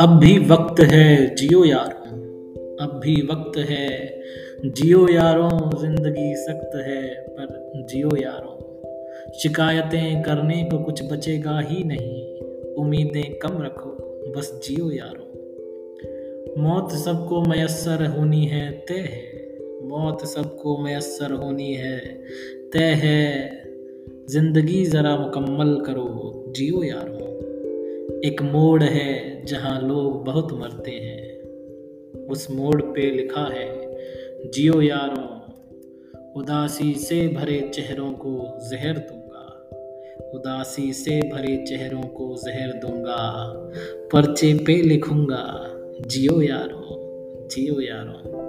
अब भी वक्त है जियो यारों, अब भी वक्त है जियो यारों, ज़िंदगी सख्त है पर जियो यारों। शिकायतें करने को कुछ बचेगा ही नहीं, उम्मीदें कम रखो, बस जियो यारों। मौत सबको मयसर होनी है, तय है। मौत सबको मयसर होनी है, तय है। ज़िंदगी ज़रा मुकम्मल करो, जियो यारो। एक मोड़ है जहाँ लोग बहुत मरते हैं। उस मोड़ पे लिखा है, जियो यारों, उदासी से भरे चेहरों को जहर दूँगा। उदासी से भरे चेहरों को जहर दूँगा। पर्चे पे लिखूँगा, जियो यारों जियो यारों।